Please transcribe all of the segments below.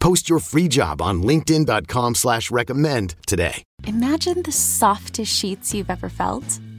Post your free job on LinkedIn.com slash recommend today. Imagine the softest sheets you've ever felt.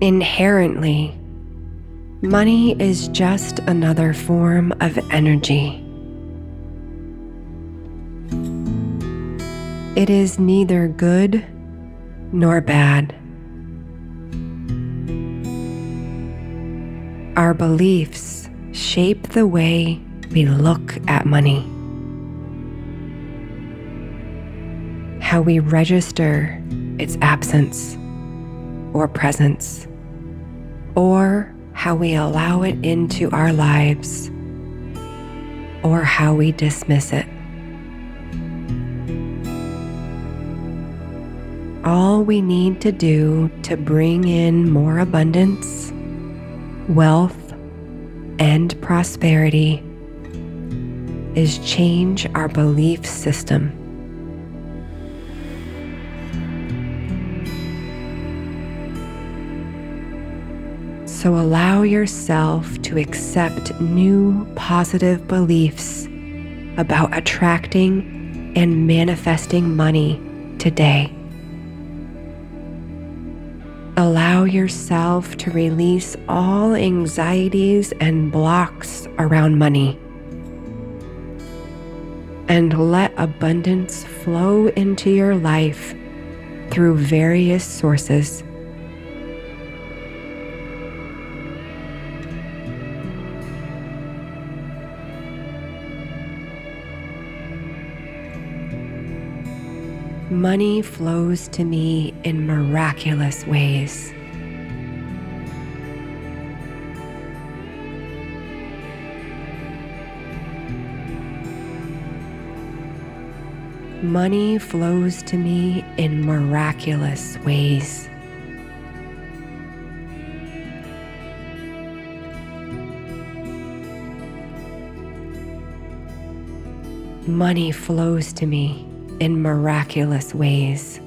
Inherently, money is just another form of energy. It is neither good nor bad. Our beliefs shape the way we look at money. How we register its absence or presence, or how we allow it into our lives, or how we dismiss it. All we need to do to bring in more abundance, wealth, and prosperity is change our belief system. So allow yourself to accept new positive beliefs about attracting and manifesting money today. Allow yourself to release all anxieties and blocks around money. And let abundance flow into your life through various sources. Money flows to me in miraculous ways. Money flows to me in miraculous ways. Money flows to me in miraculous ways.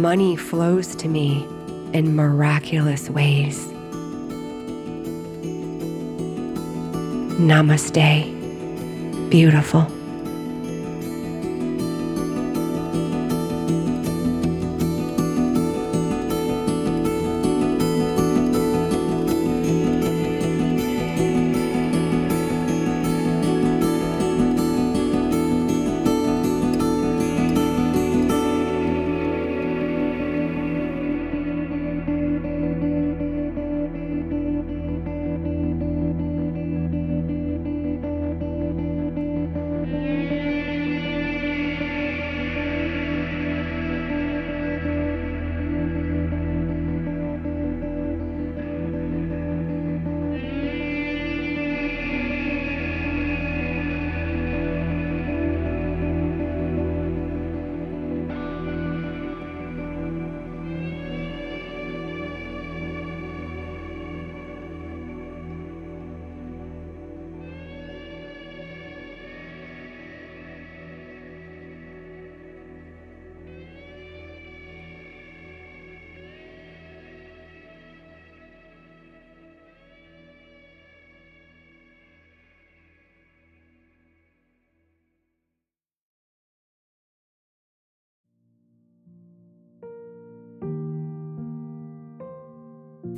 Money flows to me in miraculous ways. Namaste. Beautiful.